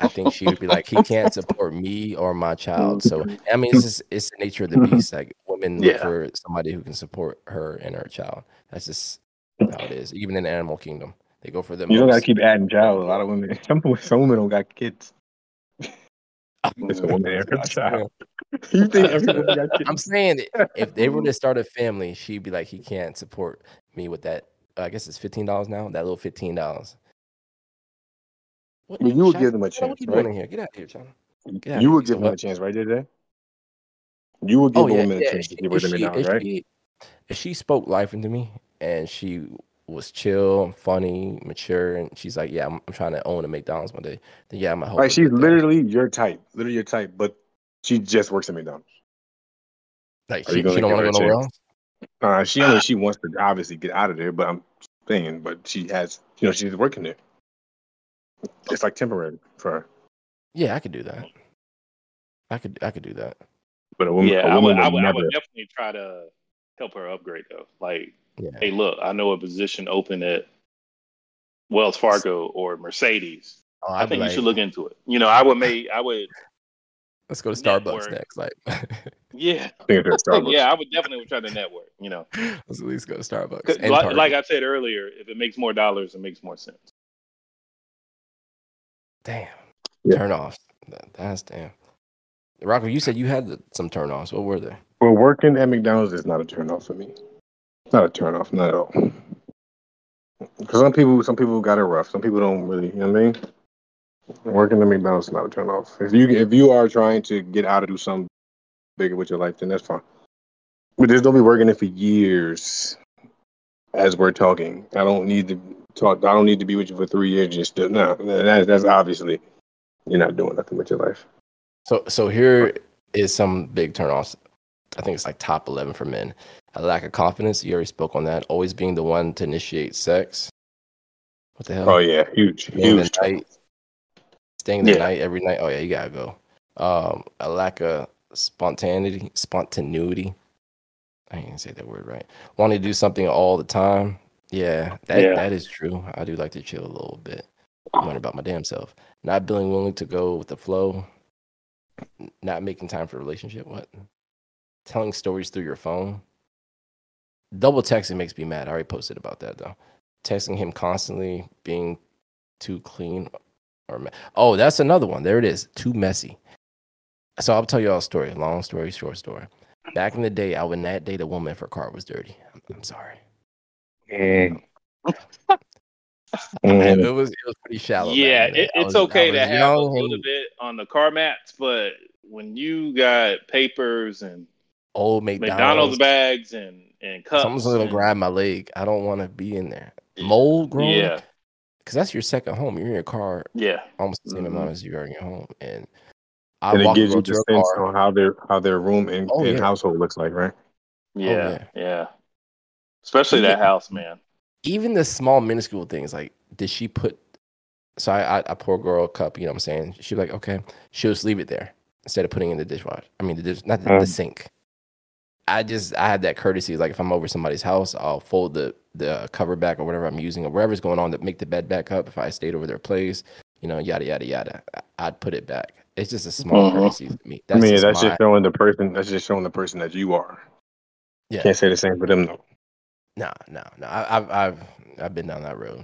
I think she would be like, he can't support me or my child. So I mean, it's just, it's the nature of the beast. Like women look for somebody who can support her and her child. That's just how it is. Even in the animal kingdom, they go for the You don't gotta keep adding child. A lot of women, some some women don't got kids. It's a woman and her child. You think every got kids? I'm saying if they were to start a family, she'd be like, he can't support me with that. Uh, I guess it's fifteen dollars now. That little fifteen dollars. What? You would China- give them a chance, What are you doing right? in here? Get out of here, China. Yeah, oh, You would give them a chance, right, Jay? You would give Oh a yeah, woman a chance If to she, give her if the she, McDonald's, if right? she, if she spoke life into me and she was chill, funny, mature, and she's like, "Yeah, I'm, I'm trying to own a McDonald's one day," then yeah, I'm gonna. Like she's get there. literally your type, literally your type, but she just works at McDonald's. like Are she, you gonna she don't want to go nowhere chance? else. Uh, she I mean, she wants to obviously get out of there, but I'm saying, but she has, you know, she's working there. It's like temporary for her. Yeah, I could do that. I could, I could do that. But a woman, yeah, a I woman would, I would would, I never. would definitely try to help her upgrade though. Like, Yeah. hey, look, I know a position open at Wells Fargo or Mercedes. Oh, I I'd be think you should look into it. You know, I would make, I would, Let's go to Starbucks network. next. Like, yeah, think it's at Starbucks. yeah, I would definitely try to network. You know, let's at least go to Starbucks. Like, like I said earlier, if it makes more dollars, it makes more sense. damn, Yeah. turn offs. That, that's damn. Rocco, you said you had the, some turn offs. What were they? Well, working at McDonald's is not a turn off for me. Not a turn off, not at all. Because some people, some people got it rough. Some people don't really. You know what I mean? Working at McDonald's is not a turn off. If you if you are trying to get out of do something bigger with your life, then that's fine. But just don't be working it for years. As we're talking, I don't need to talk. I don't need to be with you for three years. Just to, no, that, that's obviously you're not doing nothing with your life. So, so here is some big turn offs. I think it's like top eleven for men. A lack of confidence. You already spoke on that. Always being the one to initiate sex. What the hell? Oh yeah, huge, Staying the night, staying the Yeah. night every night. Oh yeah, you gotta go. Um, a lack of spontaneity, spontaneity. I ain't gonna say that word right. Wanting to do something all the time. Yeah, that Yeah. that is true. I do like to chill a little bit. Wonder about my damn self. Not being willing to go with the flow. Not making time for a relationship. What? Telling stories through your phone. Double texting makes me mad. I already posted about that though. Texting him constantly, being too clean or me- oh, that's another one. There it is. Too messy. So I'll tell you all a story. Long story, short story. Back in the day, I would not date a woman if her car was dirty. I'm, I'm sorry. Mm. It Mm. was it was pretty shallow. yeah, in the day. it, it's was- I okay to was have a little and bit on the car mats, but when you got papers and old McDonald's, McDonald's. bags and and cups, Someone's gonna and- grab my leg. I don't want to be in there. Mold growing. Yeah, because that's your second home. You're in your car yeah, almost the same Mhm. amount as you are in your home, and I And it walk gives you to the sense car. on how their how their room and, Oh, and yeah. household looks like, right? yeah, yeah. yeah. Especially Even- that house, man. even the small minuscule things like did she put so I, I I pour a girl a cup, you know what I'm saying? She'd be like, okay, she'll just leave it there instead of putting in the dishwasher. I mean the dish not the, the Mm. sink. I just I have that courtesy. Like if I'm over somebody's house, I'll fold the the cover back or whatever I'm using or whatever's going on to make the bed back up. If I stayed over their place, you know, yada yada yada, I'd put it back. It's just a small Mhm. courtesy to me. I mean, just that's my- just showing the person. That's just showing the person that you are. Yeah. Can't say the same for them though. No, no, no. I, I've I've I've been down that road.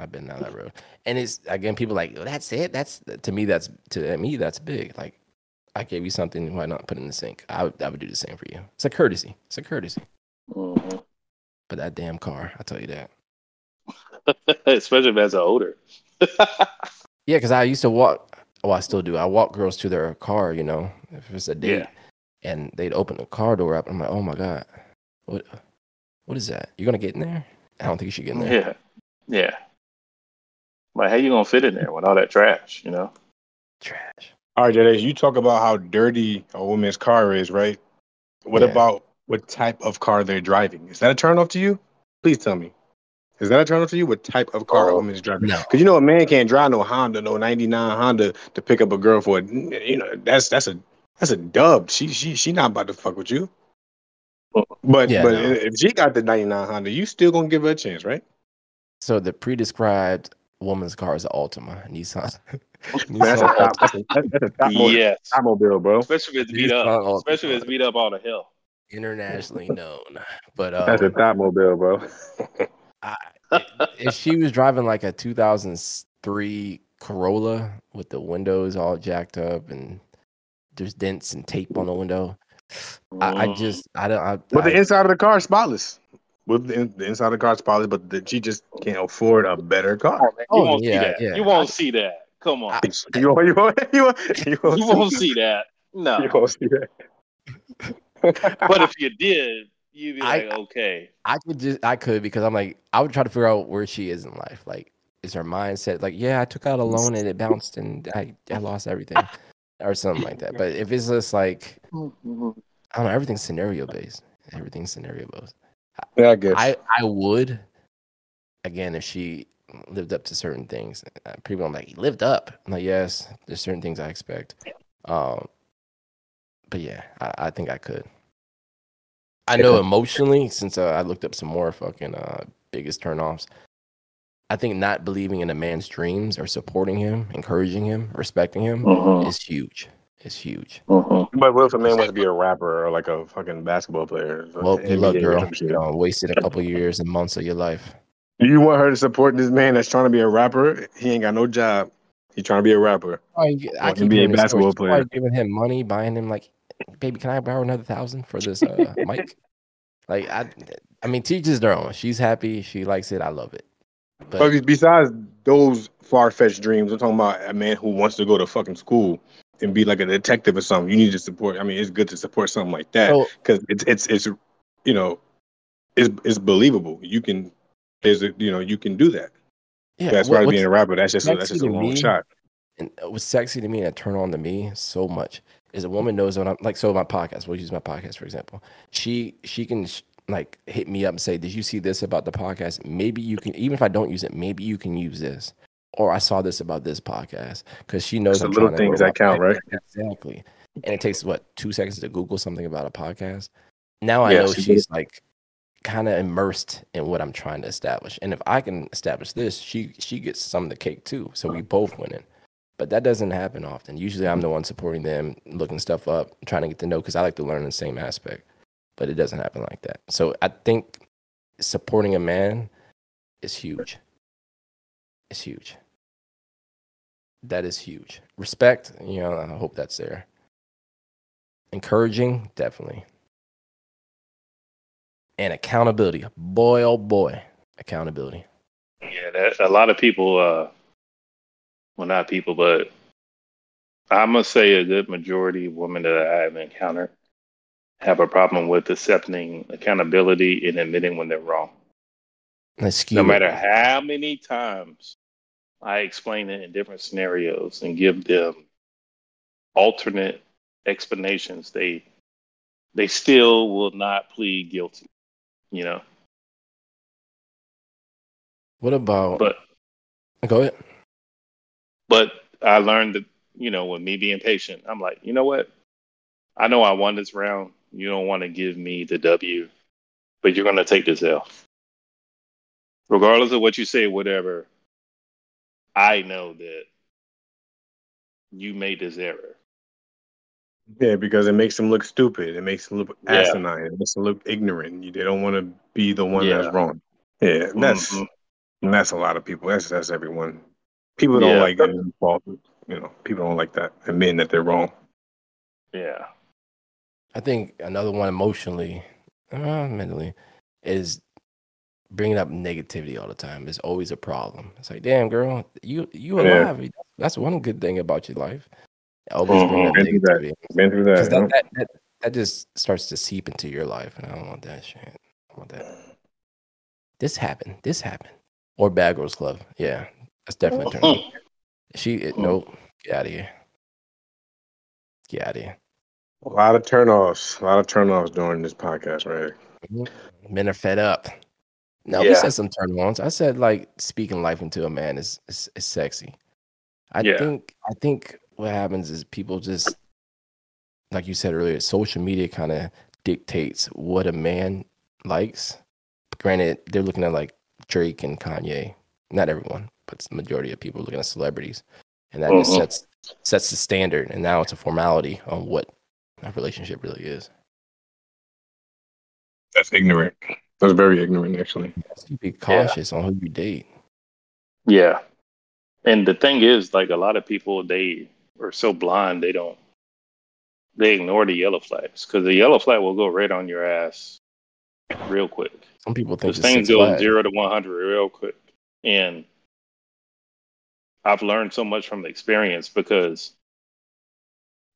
I've been down that road, and it's again people like "Oh, that's it. That's to me that's to me that's big. Like I gave you something, why not put it in the sink? I would I would do the same for you. It's a courtesy. It's a courtesy. Mhm. But that damn car, I tell you that. Especially if that's an odor. Yeah, because I used to walk. Oh, I still do. I walk girls to their car. You know, if it's a date, Yeah. and they'd open the car door up. I'm like, oh my god, what what is that? You're gonna get in there? I don't think you should get in there. yeah, yeah. Like, how you gonna fit in there with all that trash? You know? Trash. All right, Jade, you talk about how dirty a woman's car is, right? What Yeah. about what type of car they're driving? Is that a turn off to you? Please tell me. Is that a turn off to you? What type of car a Oh, woman is driving? No. Because you know a man can't drive no Honda, no '99 Honda to pick up a girl for it. You know that's that's a that's a dub. She she she not about to fuck with you. But Yeah, but no. if she got the '99 Honda, you still gonna give her a chance, right? So the pre-described woman's car is an Altima, Nissan. That's a top, that's a, that's a top, mo- Yes, top mobile, bro. especially if it's beat Nissan up. Altima. Especially if it's beat up on the hill. internationally known. But That's a top mobile, bro. I, if she was driving like a 2003 Corolla with the windows all jacked up and there's dents and tape on the window, I, I Mm. just I don't. I, But the I- inside of the car is spotless. With the, the inside of the car is but the, she just can't afford a better car. Oh, oh, you Oh, won't yeah, see that. yeah. You won't see that. Come on. I- You won't, you won't, you won't, you won't, you won't see that. No. You won't see that. But if you did, you'd be I- like, okay. I could just I could because I'm like I would try to figure out where she is in life. Like, is her mindset like, yeah, I took out a loan and it bounced and I, I lost everything, or something like that. But if it's just like I don't know, everything's scenario based. Everything's scenario based. Yeah, I guess. I I would again if she lived up to certain things. Uh, People are like, he lived up. I'm like, yes, there's certain things I expect. Um, but yeah, I, I think I could. I know emotionally, since uh, I looked up some more fucking uh, biggest turnoffs. I think not believing in a man's dreams or supporting him, encouraging him, respecting him Mhm, is huge. It's huge. mhm. but what if a man wants to be a rapper or like a fucking basketball player? Well, good luck, girl. You know, wasted a couple years and months of your life. You want her to support this man that's trying to be a rapper? He ain't got no job. He's trying to be a rapper. I, I Or keep NBA basketball story. Player. giving him money, buying him like, baby, can I borrow another thousand for this uh, mic? Like I, I mean, teachers their own. She's happy. She likes it. I love it. But But besides those far fetched dreams, I'm talking about a man who wants to go to fucking school and be like a detective or something. You need to support. I mean, it's good to support something like that so because it's it's it's you know, it's it's believable. You can there's a you know you can do that. yeah, that's why being a rapper. That's just a, that's just a long me- shot. and uh, what's sexy to me and a turn on to me so much is a woman knows when I'm like. So my podcast, we'll use my podcast for example. She she can sh- like hit me up and say, "Did you see this about the podcast? Maybe you can, even if I don't use it, maybe you can use this." Or I saw this about this podcast because she knows the little things that count, right? Exactly. And it takes what two seconds to Google something about a podcast. Now I Yeah, know she did. she's like kind of immersed in what I'm trying to establish. And if I can establish this, she she gets some of the cake too. So we both winning. But that doesn't happen often. Usually I'm the one supporting them, looking stuff up, trying to get to know because I like to learn the same aspect. But it doesn't happen like that. So I think supporting a man is huge. It's huge. That is huge. Respect, you know, I hope that's there. Encouraging, definitely. And accountability. Boy, oh boy, accountability. Yeah, that, a lot of people, uh, well, not people, but I must say a good majority of women that I have encountered have a problem with accepting accountability and admitting when they're wrong. Excuse No matter how many times I explain it in different scenarios and give them alternate explanations, they they still will not plead guilty. You know, What about but go ahead? but I learned that you know with me being patient, I'm like, you know what? I know I won this round. You don't want to give me the W, but you're going to take this L. Regardless of what you say, whatever, I know that you made this error. Yeah, because it makes them look stupid. It makes them look Yeah. asinine. It makes them look ignorant. They don't want to be the one Yeah. that's wrong. Yeah, that's Mhm. that's a lot of people. That's that's everyone. People don't Yeah. like getting fault. You know, people don't like that admitting that they're wrong. yeah. I think another one emotionally, uh, mentally, is bringing up negativity all the time is always a problem. It's like, damn, girl, you you Yeah. alive. That's one good thing about your life. Always bring Mhm. up Been through that. negativity. Been through that. that, that, that, that just starts to seep into your life, and I don't want that shit. I don't want that. This happened. This happened. Or Bad Girls Club. Yeah, that's definitely on. She it, Mm. nope. Get out of here. Get out of here. A lot of turnoffs. A lot of turnoffs during this podcast, right? Men are fed up. No, we Yeah. said some turn ons. I said like speaking life into a man is is, is sexy. I Yeah. think I think what happens is people just like you said earlier, social media kind of dictates what a man likes. Granted, they're looking at like Drake and Kanye. Not everyone, but the majority of people are looking at celebrities, and that just Mhm. sets sets the standard. And now it's a formality on what a relationship really is. That's ignorant. That's very ignorant, actually. You be cautious on who you date. Yeah. And the thing is, like a lot of people, they are so blind they don't they ignore the yellow flags because the yellow flag will go right on your ass real quick. Some people think Those things go Flags. zero to one hundred real quick. And I've learned so much from the experience because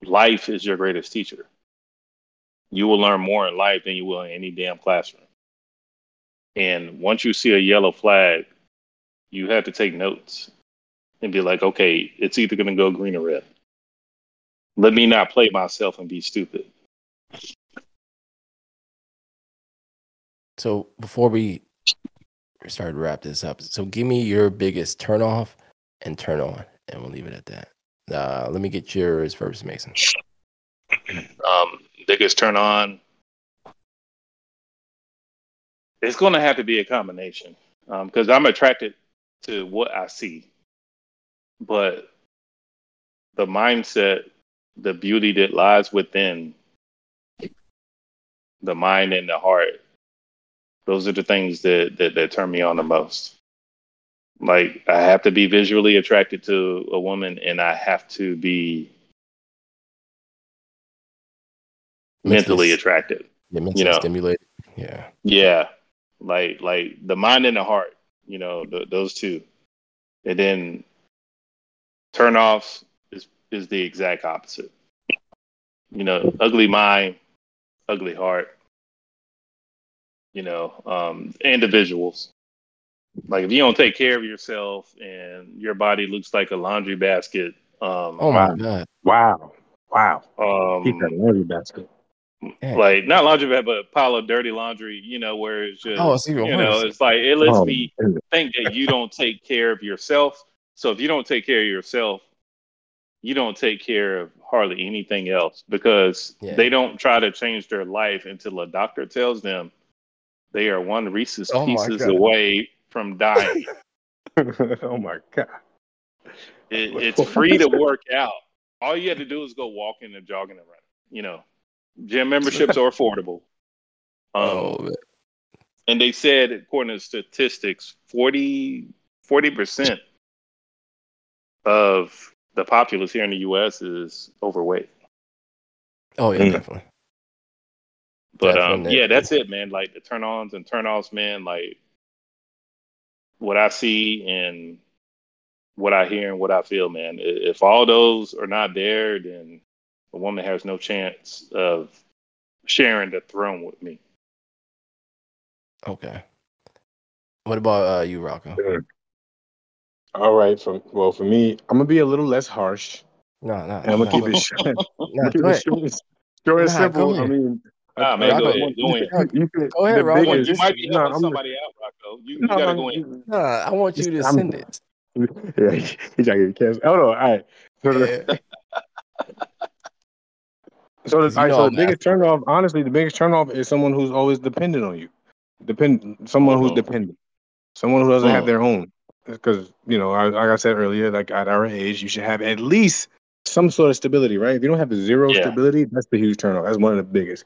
life is your greatest teacher. You will learn more in life than you will in any damn classroom. And once you see a yellow flag, you have to take notes and be like, okay, it's either going to go green or red. Let me not play myself and be stupid. So before we start to wrap this up, so give me your biggest turn off and turn on, and we'll leave it at that. Uh, let me get yours first, Mason. um, biggest turn on. It's going to have to be a combination um, because I'm attracted to what I see, but the mindset, the beauty that lies within the mind and the heart, those are the things that that, that turn me on the most. Like I have to be visually attracted to a woman, and I have to be mentally attracted. yeah, mentally know. stimulated. Yeah. Yeah, like like the mind and the heart, you know, th- those two, and then turn offs is is the exact opposite. You know, ugly mind, ugly heart. You know, um, individuals. Like if you don't take care of yourself and your body looks like a laundry basket, um, Oh my god. Wow. Wow. Keep um, that laundry basket. Yeah. like not laundry basket, but a pile of dirty laundry. You know, where it's just Oh, it's even you know, it's like it lets Oh, me think that you don't take care of yourself. So if you don't take care of yourself, you don't take care of hardly anything else because Yeah. they don't try to change their life until a doctor tells them they are one Reese's Oh pieces away from dying. oh my god. it, it's free to work out. All you have to do is go walking and jogging and running. You know, gym memberships are affordable. Um, oh, man. and they said, according to statistics, 40 percent of the populace here in the U.S. is overweight. oh yeah, Mm. definitely. But um, yeah, that's it, man. Like the turn ons and turn offs, man. Like what I see and what I hear and what I feel, man. If all those are not there, then a woman has no chance of sharing the throne with me. Okay. What about uh, you, Rocco? All right. For well, for me, I'm gonna be a little less harsh, No, no. and I'm gonna keep it short. I'm no, keep go it ahead. short, and- short and Nah, simple. go I mean, Ah, man, go I- ahead, go in. you could- Go ahead, the Rob. biggest- You might be helping I'm- somebody out, Rocco. You, you no, gotta go in. No, I want you to I'm- send it. Yeah, he, he trying to get canceled. Oh no, all right. So the, Yeah. So, the, right, so the biggest turn off, honestly, the biggest turn off is someone who's always dependent on you. Depend someone who's Mhm. dependent. Someone who doesn't have Mhm. their own. Because, you know, I, like I said earlier, like at our age, you should have at least some sort of stability, right? If you don't have zero Yeah. stability, that's the huge turn off. That's one of the biggest.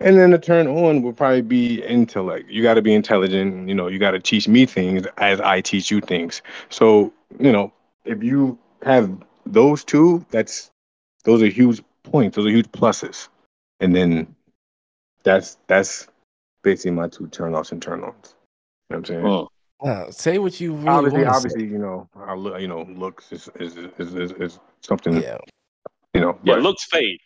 And then the turn on will probably be intellect. You got to be intelligent. You know, you got to teach me things as I teach you things. So, you know, if you have those two, that's those are huge points. Those are huge pluses. And then that's that's basically my two turn offs and turn ons. You know what I'm saying? No, say what you really obviously, want to obviously, you know, I look, you know, looks is is is, is, is something. Yeah, you know. Yeah, but- looks fade,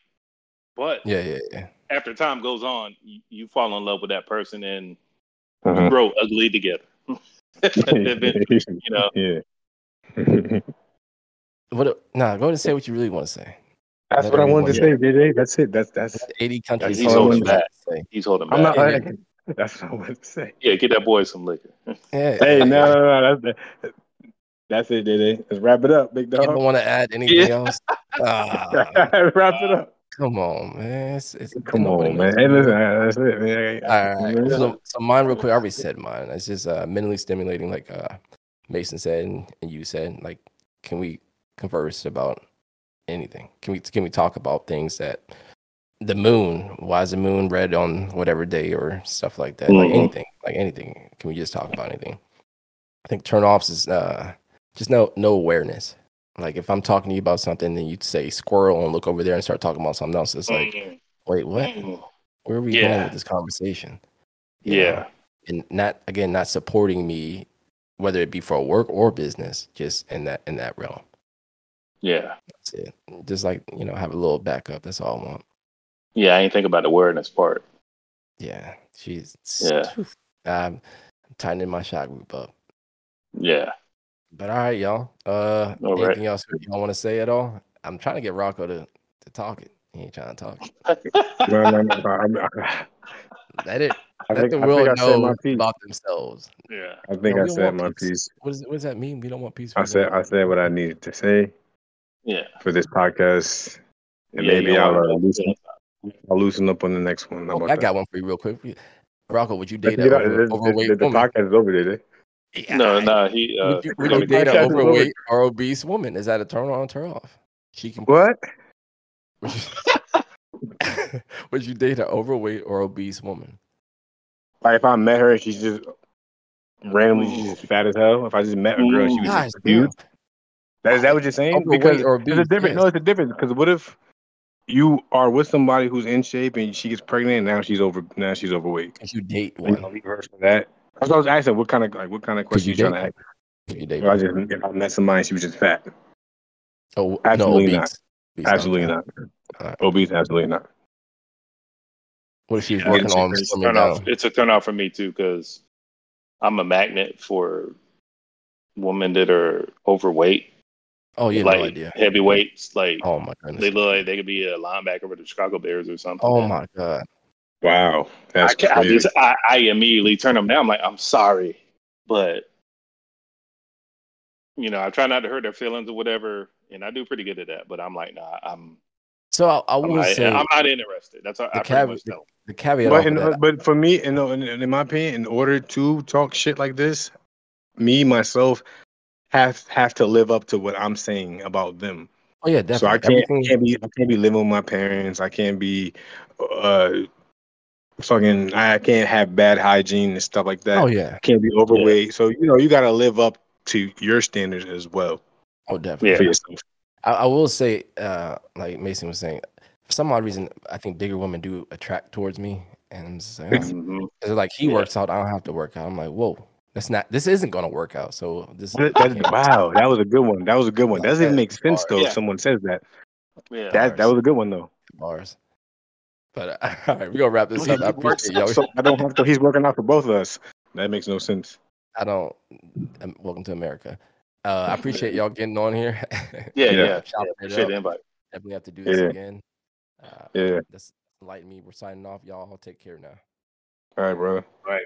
but yeah, yeah, yeah. after time goes on, you, you fall in love with that person and Mhm. you grow ugly together. You know. yeah. What? Nah, go ahead and say what you really want to say. That's what I wanted to everyone say, JJ. That's it. That's that's Eighty countries. He's all I holding want you back. He's holding I'm back. not. Yeah. That's what I wanted to say. yeah, get that boy some liquor. Yeah. Hey, no, no, no. That's that's it, JJ. Let's wrap it up, big dog. You don't want to add anything Yeah. else? Ah, wrap it up. come on, man. It's, it's, Come on, man. Hey, listen, that's it, man. All right. So, so mine, real quick. I already said mine. It's just uh, mentally stimulating, like uh, Mason said and, and you said, like, can we converse about anything? Can we can we talk about things that the moon? Why is the moon red on whatever day or stuff like that? Like Mhm. anything, like anything. Can we just talk about anything? I think turnoffs is uh just no no awareness. Like if I'm talking to you about something, then you'd say squirrel and look over there and start talking about something else. It's like, Mm, wait, what? mm. Where are we going with this conversation? You know? Yeah. and not again not supporting me whether it be for work or business just in that in that realm Yeah. that's it just like you know have a little backup that's all i want Yeah. I ain't think about the awareness part. yeah she's Yeah. i'm tightening my shot group up Yeah. but all right y'all uh All right. anything else y'all want to say at all i'm trying to get rocco to to talk it he ain't trying to talk No, no, no, I'm- I, let it I let think, the I, world think I said know my about themselves yeah. I think No, I said my peace. piece. what, is, what does that mean we don't want peace I said them? I said what I needed to say Yeah. for this podcast, and Yeah, maybe I'll, uh, loosen, I'll loosen up on the next one. How Oh, about I that? got one for you real quick. Rocco, would you date an get out- over, the- the- overweight the, the woman? podcast is over, did it? Yeah, No, I- no, he. Uh, Would you, would you date an podcast over. overweight or obese woman? Is that a turn on or turn off? She can. What? Would you, would you date an overweight or obese woman? Like if I met her and she's just randomly she's just fat as hell. If I just met a girl she was Gosh, just huge. That is that what you're saying? Overweight Because or it's a obese, different. No, it's a difference. Because what if you are with somebody who's in shape and she gets pregnant and now she's over now she's overweight? Could you date Are you one? gonna leave her for that? That's what I was asking. What kind of like what kind of question you you trying date to ask? You date If I one? just if I met somebody she was just fat. Oh, Absolutely no, not. obese. Obese, Absolutely okay. not. Alright. Obese, absolutely not. What if she was Yeah, working it's, on it's a slimming turn off. It's a turn off for me too because I'm a magnet for women that are overweight, Oh, you have like no idea. heavyweights. Like Oh my they look like they could be a linebacker for the Chicago Bears or something. Oh my god. Wow, I, that's ca- I crazy. just I, I immediately turn them down. I'm like, I'm sorry, but you know, I try not to hurt their feelings or whatever, and I do pretty good at that. But I'm like, nah, I'm So I, I I'm will not, say I'm not interested. That's what I the pretty cav- much know. the caveat but in, that, but for me, in, in in my opinion, in order to talk shit like this, me myself have have to live up to what I'm saying about them. oh yeah, So definitely. I can't, I can't be I can't be living with my parents. I can't be uh fucking I can't have bad hygiene and stuff like that. oh yeah, I can't be overweight. So you know you got to live up to your standards as well oh definitely. Yeah. for yourself. I, I will say, uh, like Mason was saying, for some odd reason, I think bigger women do attract towards me, and I'm just like, oh. Mhm. Like he Yeah. works out, I don't have to work out. I'm like, whoa, that's not. This isn't gonna work out. So this. That- that- wow, that was a good one. That was a good one. Like Doesn't even make sense though Yeah. if someone says that. Yeah. That that was a good one though. bars. But uh, all right, we're gonna wrap this up. I appreciate y'all. So I don't have to. He's working out for both of us. That makes no sense. I don't. Um, welcome to America. Uh, I appreciate y'all getting on here. Yeah, Yeah. yeah. Chopping Appreciate the invite. Definitely have to do this Yeah. again. Uh, Yeah. That's enlighten me. We're signing off. Y'all take care now. All right, brother. Right.